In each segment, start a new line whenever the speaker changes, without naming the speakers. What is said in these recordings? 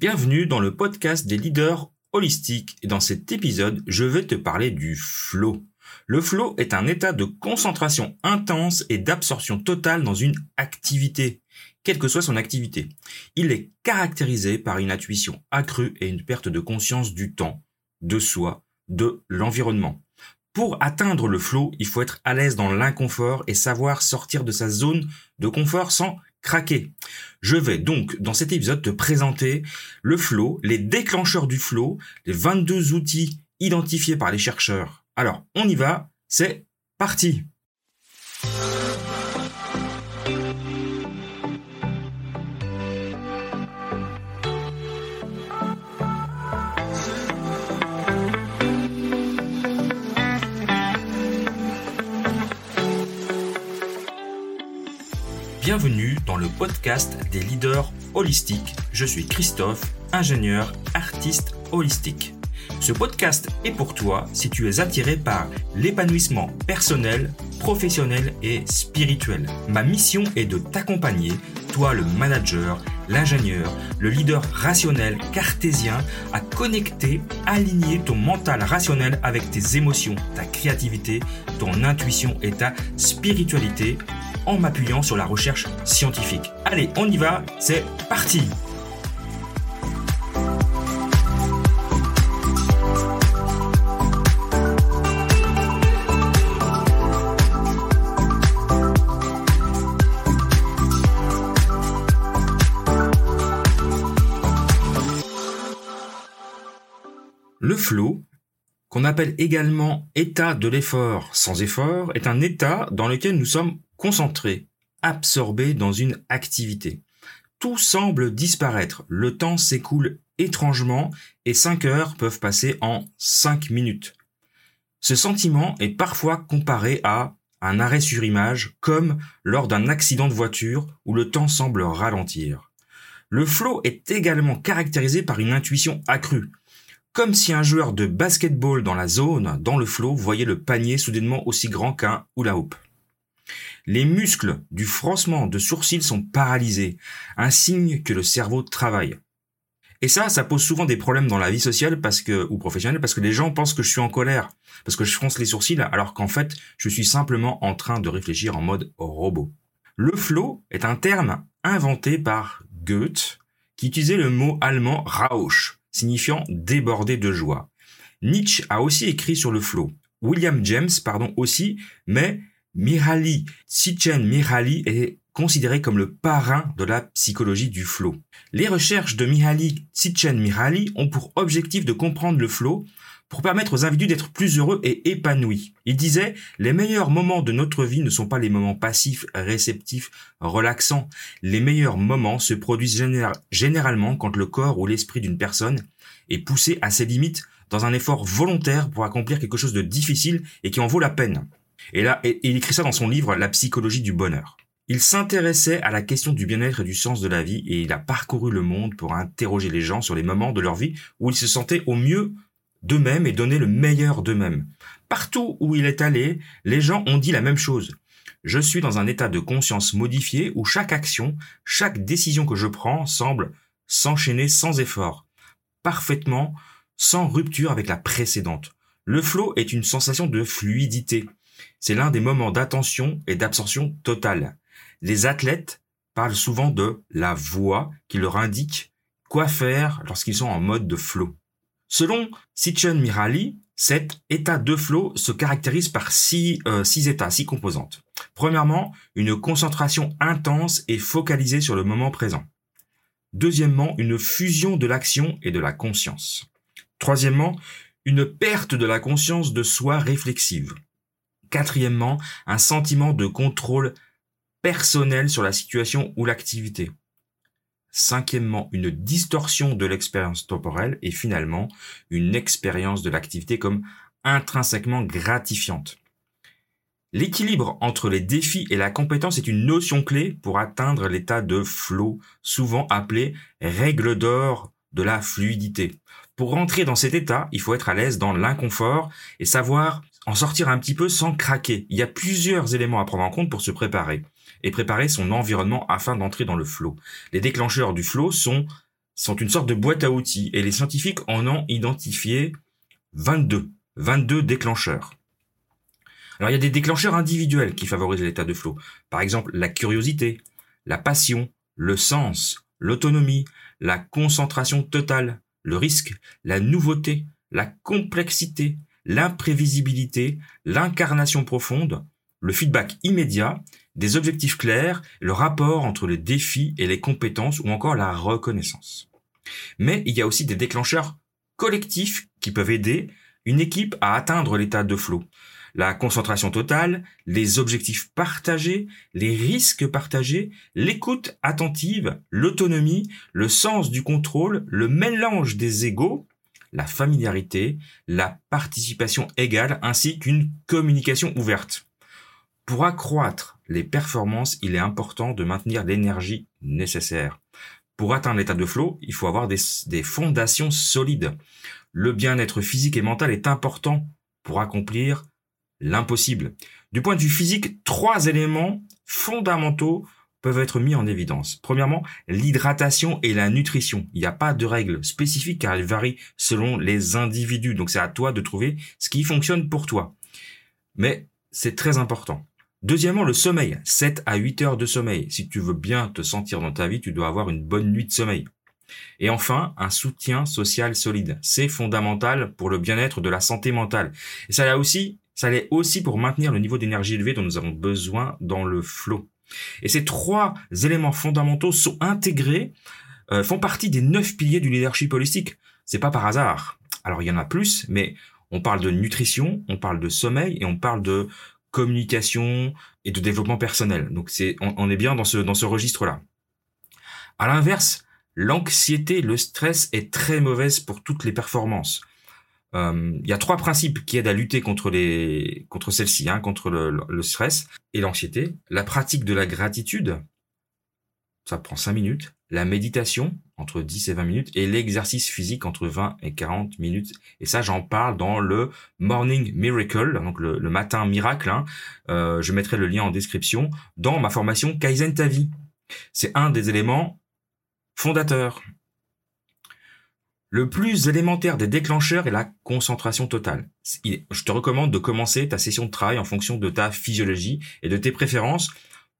Bienvenue dans le podcast des leaders holistiques et dans cet épisode, je vais te parler du flow. Le flow est un état de concentration intense et d'absorption totale dans une activité, quelle que soit son activité. Il est caractérisé par une intuition accrue et une perte de conscience du temps, de soi, de l'environnement. Pour atteindre le flow, il faut être à l'aise dans l'inconfort et savoir sortir de sa zone de confort sans craquer. Je vais donc dans cet épisode te présenter le flow, les déclencheurs du flow, les 22 outils identifiés par les chercheurs. Alors, on y va, c'est parti. Bienvenue dans le podcast des leaders holistiques. Je suis Christophe, ingénieur, artiste holistique. Ce podcast est pour toi si tu es attiré par l'épanouissement personnel, professionnel et spirituel. Ma mission est de t'accompagner, toi le manager, l'ingénieur, le leader rationnel cartésien, à connecter, aligner ton mental rationnel avec tes émotions, ta créativité, ton intuition et ta spiritualité en m'appuyant sur la recherche scientifique. Allez, on y va, c'est parti Le flow, qu'on appelle également état de l'effort sans effort, est un état dans lequel nous sommes concentré, absorbé dans une activité. Tout semble disparaître, le temps s'écoule étrangement et 5 heures peuvent passer en 5 minutes. Ce sentiment est parfois comparé à un arrêt sur image, comme lors d'un accident de voiture où le temps semble ralentir. Le flow est également caractérisé par une intuition accrue, comme si un joueur de basketball dans la zone, dans le flow, voyait le panier soudainement aussi grand qu'un hula hoop. Les muscles du froncement de sourcils sont paralysés, un signe que le cerveau travaille. Et ça, ça pose souvent des problèmes dans la vie sociale ou professionnelle parce que les gens pensent que je suis en colère, parce que je fronce les sourcils, alors qu'en fait, je suis simplement en train de réfléchir en mode robot. Le flow est un terme inventé par Goethe, qui utilisait le mot allemand Rausch, signifiant déborder de joie. Nietzsche a aussi écrit sur le flow. William James, pardon, aussi, mais Mihaly Csikszentmihalyi est considéré comme le parrain de la psychologie du flow. Les recherches de Mihaly Csikszentmihalyi ont pour objectif de comprendre le flow pour permettre aux individus d'être plus heureux et épanouis. Il disait, les meilleurs moments de notre vie ne sont pas les moments passifs, réceptifs, relaxants. Les meilleurs moments se produisent généralement quand le corps ou l'esprit d'une personne est poussé à ses limites dans un effort volontaire pour accomplir quelque chose de difficile et qui en vaut la peine. Et là, il écrit ça dans son livre La psychologie du bonheur. Il s'intéressait à la question du bien-être et du sens de la vie et il a parcouru le monde pour interroger les gens sur les moments de leur vie où ils se sentaient au mieux d'eux-mêmes et donnaient le meilleur d'eux-mêmes. Partout où il est allé, les gens ont dit la même chose. Je suis dans un état de conscience modifié où chaque action, chaque décision que je prends semble s'enchaîner sans effort, parfaitement, sans rupture avec la précédente. Le flow est une sensation de fluidité, c'est l'un des moments d'attention et d'absorption totale. Les athlètes parlent souvent de la voix qui leur indique quoi faire lorsqu'ils sont en mode de flow. Selon Sitchin Mirali, cet état de flow se caractérise par six, euh, six états, six composantes. Premièrement, une concentration intense et focalisée sur le moment présent. Deuxièmement, une fusion de l'action et de la conscience. Troisièmement, une perte de la conscience de soi réflexive. Quatrièmement, un sentiment de contrôle personnel sur la situation ou l'activité. Cinquièmement, une distorsion de l'expérience temporelle et finalement, une expérience de l'activité comme intrinsèquement gratifiante. L'équilibre entre les défis et la compétence est une notion clé pour atteindre l'état de flow, souvent appelé règle d'or de la fluidité. Pour rentrer dans cet état, il faut être à l'aise dans l'inconfort et savoir en sortir un petit peu sans craquer. Il y a plusieurs éléments à prendre en compte pour se préparer et préparer son environnement afin d'entrer dans le flow. Les déclencheurs du flow sont sont une sorte de boîte à outils et les scientifiques en ont identifié 22, 22 déclencheurs. Alors il y a des déclencheurs individuels qui favorisent l'état de flow. Par exemple, la curiosité, la passion, le sens, l'autonomie, la concentration totale, le risque, la nouveauté, la complexité, l'imprévisibilité, l'incarnation profonde, le feedback immédiat, des objectifs clairs, le rapport entre les défis et les compétences ou encore la reconnaissance. Mais il y a aussi des déclencheurs collectifs qui peuvent aider une équipe à atteindre l'état de flow. La concentration totale, les objectifs partagés, les risques partagés, l'écoute attentive, l'autonomie, le sens du contrôle, le mélange des égaux, la familiarité, la participation égale ainsi qu'une communication ouverte. Pour accroître les performances, il est important de maintenir l'énergie nécessaire. Pour atteindre l'état de flow, il faut avoir des, des fondations solides. Le bien-être physique et mental est important pour accomplir l'impossible. Du point de vue physique, trois éléments fondamentaux peuvent être mis en évidence. Premièrement, l'hydratation et la nutrition. Il n'y a pas de règles spécifiques car elles varient selon les individus. Donc c'est à toi de trouver ce qui fonctionne pour toi. Mais c'est très important. Deuxièmement, le sommeil. 7 à 8 heures de sommeil. Si tu veux bien te sentir dans ta vie, tu dois avoir une bonne nuit de sommeil. Et enfin, un soutien social solide. C'est fondamental pour le bien-être de la santé mentale. Et ça là aussi, ça l'est aussi pour maintenir le niveau d'énergie élevé dont nous avons besoin dans le flot. Et ces trois éléments fondamentaux sont intégrés, euh, font partie des neuf piliers du leadership holistique. C'est pas par hasard. Alors il y en a plus, mais on parle de nutrition, on parle de sommeil et on parle de communication et de développement personnel. Donc c'est, on, est bien dans ce, dans ce registre-là. À l'inverse, l'anxiété, le stress est très mauvaise pour toutes les performances. Euh, il y a trois principes qui aident à lutter contre les contre celle-ci, hein, contre le, stress et l'anxiété. La pratique de la gratitude, ça prend 5 minutes. La méditation, entre 10 et 20 minutes. Et l'exercice physique, entre 20 et 40 minutes. Et ça, j'en parle dans le Morning Miracle, donc le, le matin miracle. Hein. Euh, je mettrai le lien en description dans ma formation Kaizen Ta Vie. C'est un des éléments fondateurs. Le plus élémentaire des déclencheurs est la concentration totale. Je te recommande de commencer ta session de travail en fonction de ta physiologie et de tes préférences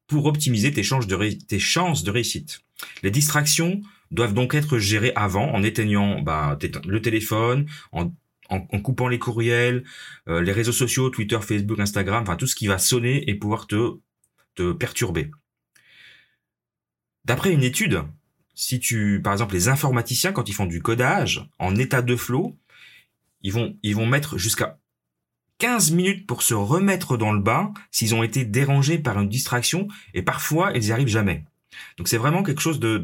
pour optimiser tes chances de, réussite. Les distractions doivent donc être gérées avant en éteignant bah, le téléphone, en, coupant les courriels, euh, les réseaux sociaux, Twitter, Facebook, Instagram, enfin tout ce qui va sonner et pouvoir te perturber. D'après une étude, si tu, par exemple, les informaticiens, quand ils font du codage en état de flow, ils vont, ils vont mettre jusqu'à 15 minutes pour se remettre dans le bain s'ils ont été dérangés par une distraction et parfois ils n'y arrivent jamais. Donc c'est vraiment quelque chose de,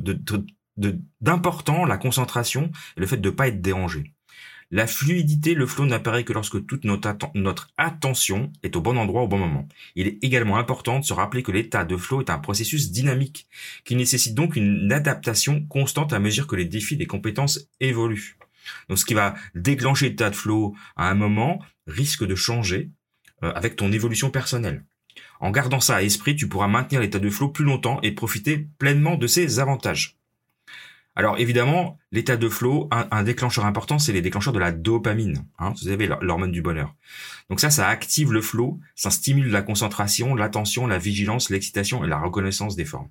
d'important, la concentration et le fait de ne pas être dérangé. La fluidité, le flow n'apparaît que lorsque toute notre, attention est au bon endroit au bon moment. Il est également important de se rappeler que l'état de flow est un processus dynamique qui nécessite donc une adaptation constante à mesure que les défis des compétences évoluent. Donc ce qui va déclencher l'état de flow à un moment risque de changer euh, avec ton évolution personnelle. En gardant ça à esprit, tu pourras maintenir l'état de flow plus longtemps et profiter pleinement de ses avantages. Alors évidemment, l'état de flow, un, déclencheur important, c'est les déclencheurs de la dopamine. Hein, vous savez, l'hormone du bonheur. Donc ça, ça active le flow, ça stimule la concentration, l'attention, la vigilance, l'excitation et la reconnaissance des formes.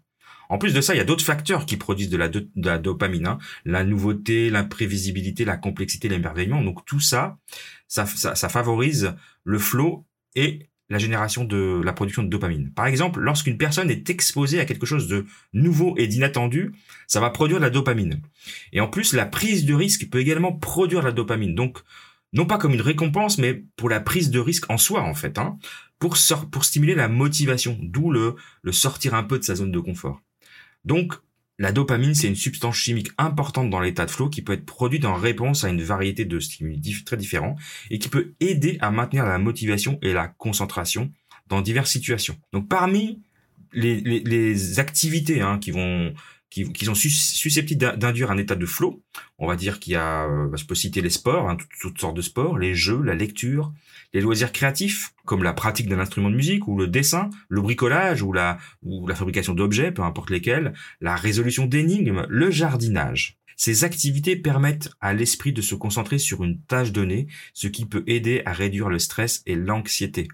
En plus de ça, il y a d'autres facteurs qui produisent de la, dopamine, hein. la nouveauté, l'imprévisibilité, la complexité, l'émerveillement. Donc tout ça ça, ça, ça favorise le flow et la génération de la production de dopamine. Par exemple, lorsqu'une personne est exposée à quelque chose de nouveau et d'inattendu, ça va produire de la dopamine. Et en plus, la prise de risque peut également produire de la dopamine. Donc, non pas comme une récompense, mais pour la prise de risque en soi, en fait, hein, pour, pour stimuler la motivation, d'où le, le sortir un peu de sa zone de confort. Donc, la dopamine, c'est une substance chimique importante dans l'état de flow qui peut être produite en réponse à une variété de stimuli très différents et qui peut aider à maintenir la motivation et la concentration dans diverses situations. Donc parmi les, activités hein, qui vont qui, qui sont susceptibles d'induire un état de flow, on va dire qu'il y a, euh, bah, je peux citer les sports, hein, toutes, toutes, sortes de sports, les jeux, la lecture, les loisirs créatifs, comme la pratique d'un instrument de musique, ou le dessin, le bricolage, ou la, ou la fabrication d'objets, peu importe lesquels, la résolution d'énigmes, le jardinage. Ces activités permettent à l'esprit de se concentrer sur une tâche donnée, ce qui peut aider à réduire le stress et l'anxiété.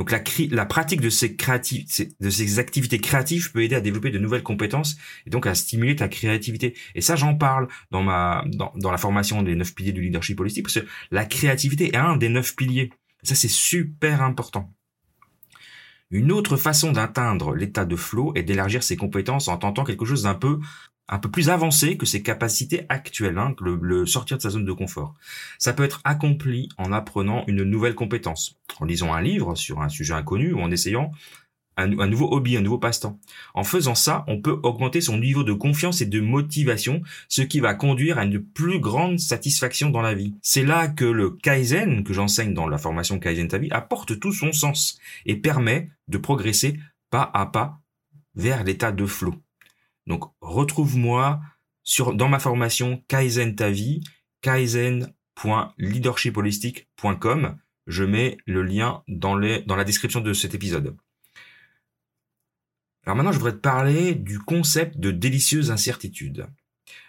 Donc la, pratique de ces, activités créatives peut aider à développer de nouvelles compétences et donc à stimuler ta créativité. Et ça, j'en parle dans la formation des neuf piliers du leadership holistique parce que la créativité est un des neuf piliers. Ça, c'est super important. Une autre façon d'atteindre l'état de flow est d'élargir ses compétences en tentant quelque chose d'un peu un peu plus avancé que ses capacités actuelles, hein, que le, sortir de sa zone de confort. Ça peut être accompli en apprenant une nouvelle compétence, en lisant un livre sur un sujet inconnu ou en essayant un, nouveau hobby, un nouveau passe-temps. En faisant ça, on peut augmenter son niveau de confiance et de motivation, ce qui va conduire à une plus grande satisfaction dans la vie. C'est là que le Kaizen, que j'enseigne dans la formation Kaizen Ta Vie, apporte tout son sens et permet de progresser pas à pas vers l'état de flow. Donc retrouve-moi dans ma formation Kaizen ta vie, kaizen.leadershipholistic.com. Je mets le lien dans, dans la description de cet épisode. Alors maintenant, je voudrais te parler du concept de délicieuse incertitude.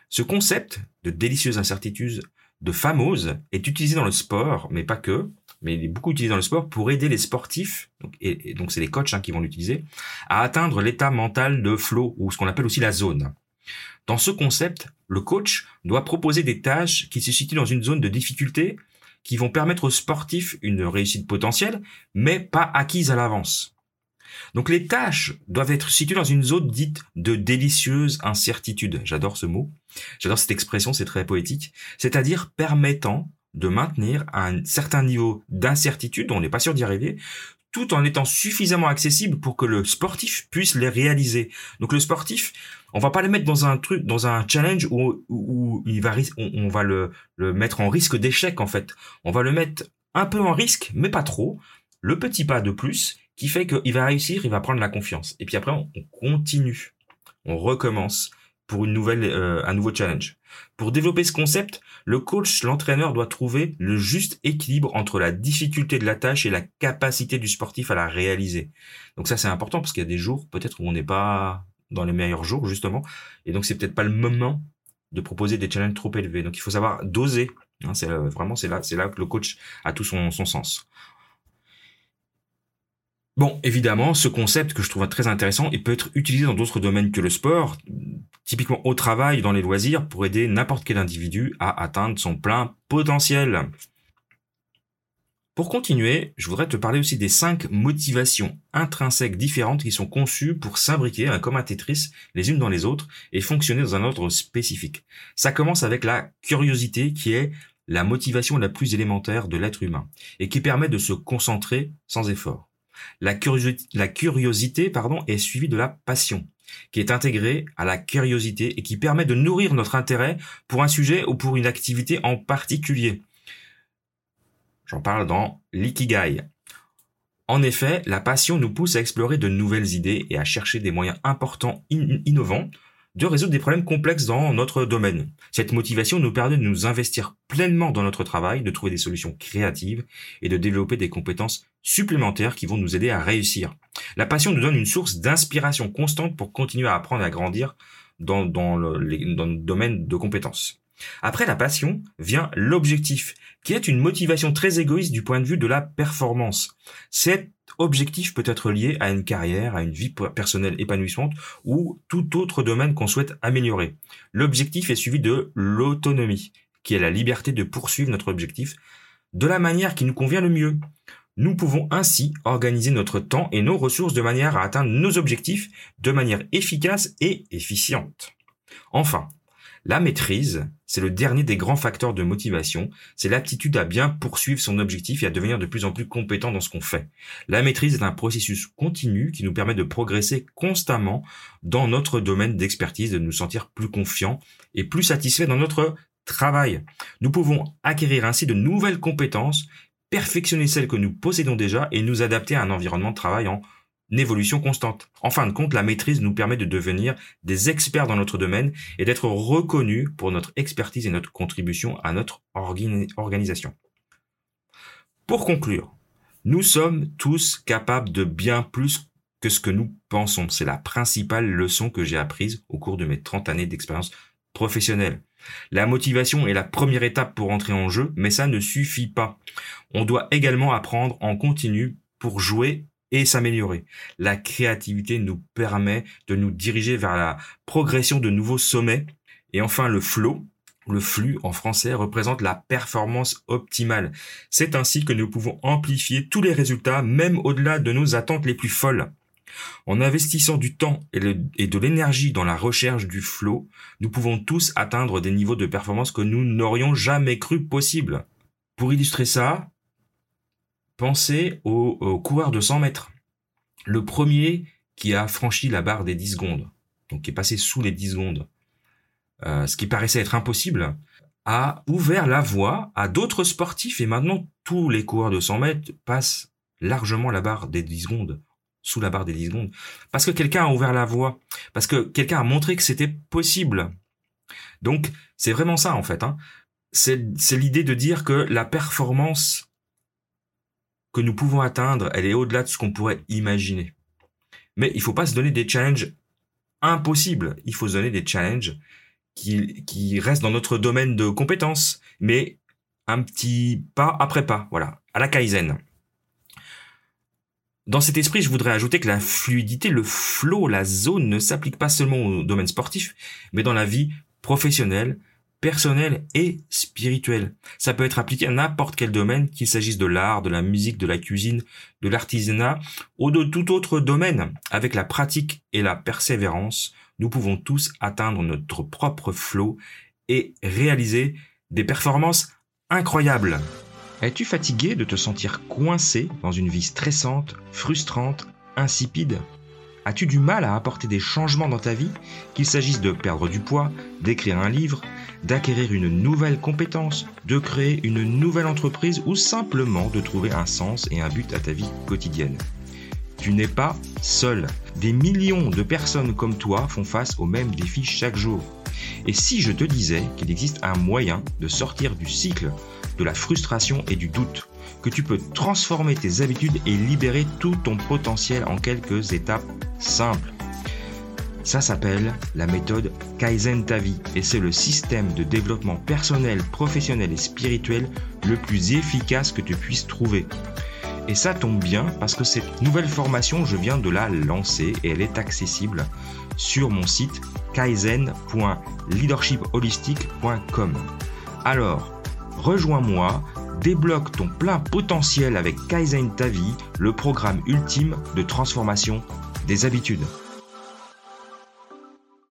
Ce concept de délicieuse incertitude de famose est utilisé dans le sport, mais pas que, mais il est beaucoup utilisé dans le sport pour aider les sportifs, donc, et, donc c'est les coachs hein, qui vont l'utiliser, à atteindre l'état mental de flow, ou ce qu'on appelle aussi la zone. Dans ce concept, le coach doit proposer des tâches qui se situent dans une zone de difficulté qui vont permettre aux sportifs une réussite potentielle, mais pas acquise à l'avance. Donc les tâches doivent être situées dans une zone dite de délicieuse incertitude. J'adore ce mot. J'adore cette expression, c'est très poétique. C'est-à-dire permettant de maintenir un certain niveau d'incertitude, on n'est pas sûr d'y arriver, tout en étant suffisamment accessible pour que le sportif puisse les réaliser. Donc le sportif, on va pas le mettre dans un truc, dans un challenge où, où, il va, on, va le, le mettre en risque d'échec en fait. On va le mettre un peu en risque, mais pas trop. Le petit pas de plus qui fait qu'il va réussir, il va prendre la confiance. Et puis après, on, continue, on recommence pour une nouvelle, euh, un nouveau challenge. Pour développer ce concept, le coach, l'entraîneur doit trouver le juste équilibre entre la difficulté de la tâche et la capacité du sportif à la réaliser. Donc ça c'est important parce qu'il y a des jours peut-être où on n'est pas dans les meilleurs jours justement, et donc c'est peut-être pas le moment de proposer des challenges trop élevés. Donc il faut savoir doser. Hein, c'est euh, vraiment c'est là c'est là que le coach a tout son, son sens. Bon, évidemment, ce concept que je trouve très intéressant, il peut être utilisé dans d'autres domaines que le sport, typiquement au travail, dans les loisirs, pour aider n'importe quel individu à atteindre son plein potentiel. Pour continuer, je voudrais te parler aussi des cinq motivations intrinsèques différentes qui sont conçues pour s'imbriquer un comme un Tetris les unes dans les autres et fonctionner dans un ordre spécifique. Ça commence avec la curiosité qui est la motivation la plus élémentaire de l'être humain et qui permet de se concentrer sans effort. La, curiosité, pardon, est suivie de la passion, qui est intégrée à la curiosité et qui permet de nourrir notre intérêt pour un sujet ou pour une activité en particulier. J'en parle dans l'ikigai. En effet, la passion nous pousse à explorer de nouvelles idées et à chercher des moyens importants, innovants de résoudre des problèmes complexes dans notre domaine. Cette motivation nous permet de nous investir pleinement dans notre travail, de trouver des solutions créatives et de développer des compétences supplémentaires qui vont nous aider à réussir. La passion nous donne une source d'inspiration constante pour continuer à apprendre et à grandir dans, dans, le, dans le domaine de compétences. Après la passion vient l'objectif, qui est une motivation très égoïste du point de vue de la performance. Objectif peut être lié à une carrière, à une vie personnelle épanouissante ou tout autre domaine qu'on souhaite améliorer. L'objectif est suivi de l'autonomie, qui est la liberté de poursuivre notre objectif de la manière qui nous convient le mieux. Nous pouvons ainsi organiser notre temps et nos ressources de manière à atteindre nos objectifs de manière efficace et efficiente. Enfin, la maîtrise, c'est le dernier des grands facteurs de motivation, c'est l'aptitude à bien poursuivre son objectif et à devenir de plus en plus compétent dans ce qu'on fait. La maîtrise est un processus continu qui nous permet de progresser constamment dans notre domaine d'expertise, de nous sentir plus confiants et plus satisfaits dans notre travail. Nous pouvons acquérir ainsi de nouvelles compétences, perfectionner celles que nous possédons déjà et nous adapter à un environnement de travail en évolution constante. En fin de compte, la maîtrise nous permet de devenir des experts dans notre domaine et d'être reconnus pour notre expertise et notre contribution à notre organisation. Pour conclure, nous sommes tous capables de bien plus que ce que nous pensons. C'est la principale leçon que j'ai apprise au cours de mes 30 années d'expérience professionnel. La motivation est la première étape pour entrer en jeu, mais ça ne suffit pas. On doit également apprendre en continu pour jouer et s'améliorer. La créativité nous permet de nous diriger vers la progression de nouveaux sommets. Et enfin, le flow, le flux en français représente la performance optimale. C'est ainsi que nous pouvons amplifier tous les résultats, même au-delà de nos attentes les plus folles. En investissant du temps et, de l'énergie dans la recherche du flow, nous pouvons tous atteindre des niveaux de performance que nous n'aurions jamais cru possible. Pour illustrer ça, Pensez au, coureur de 100 mètres. Le premier qui a franchi la barre des 10 secondes, donc qui est passé sous les 10 secondes, euh, ce qui paraissait être impossible, a ouvert la voie à d'autres sportifs et maintenant tous les coureurs de 100 mètres passent largement la barre des 10 secondes, sous la barre des 10 secondes, parce que quelqu'un a ouvert la voie, parce que quelqu'un a montré que c'était possible. Donc c'est vraiment ça en fait. Hein. C'est l'idée de dire que la performance que nous pouvons atteindre, elle est au-delà de ce qu'on pourrait imaginer. Mais il faut pas se donner des challenges impossibles. Il faut se donner des challenges qui, qui restent dans notre domaine de compétences, mais un petit pas après pas, voilà, à la Kaizen. Dans cet esprit, je voudrais ajouter que la fluidité, le flow, la zone ne s'applique pas seulement au domaine sportif, mais dans la vie professionnelle, personnel et spirituel. Ça peut être appliqué à n'importe quel domaine, qu'il s'agisse de l'art, de la musique, de la cuisine, de l'artisanat ou de tout autre domaine. Avec la pratique et la persévérance, nous pouvons tous atteindre notre propre flow et réaliser des performances incroyables. Es-tu fatigué de te sentir coincé dans une vie stressante, frustrante, insipide? As-tu du mal à apporter des changements dans ta vie, qu'il s'agisse de perdre du poids, d'écrire un livre, d'acquérir une nouvelle compétence, de créer une nouvelle entreprise ou simplement de trouver un sens et un but à ta vie quotidienne Tu n'es pas seul. Des millions de personnes comme toi font face aux mêmes défis chaque jour. Et si je te disais qu'il existe un moyen de sortir du cycle de la frustration et du doute, que tu peux transformer tes habitudes et libérer tout ton potentiel en quelques étapes simples. Ça s'appelle la méthode Kaizen Tavi et c'est le système de développement personnel, professionnel et spirituel le plus efficace que tu puisses trouver. Et ça tombe bien parce que cette nouvelle formation, je viens de la lancer et elle est accessible sur mon site kaizen.leadershipholistic.com. Alors, rejoins-moi débloque ton plein potentiel avec Kaizen Ta Vie, le programme ultime de transformation des habitudes.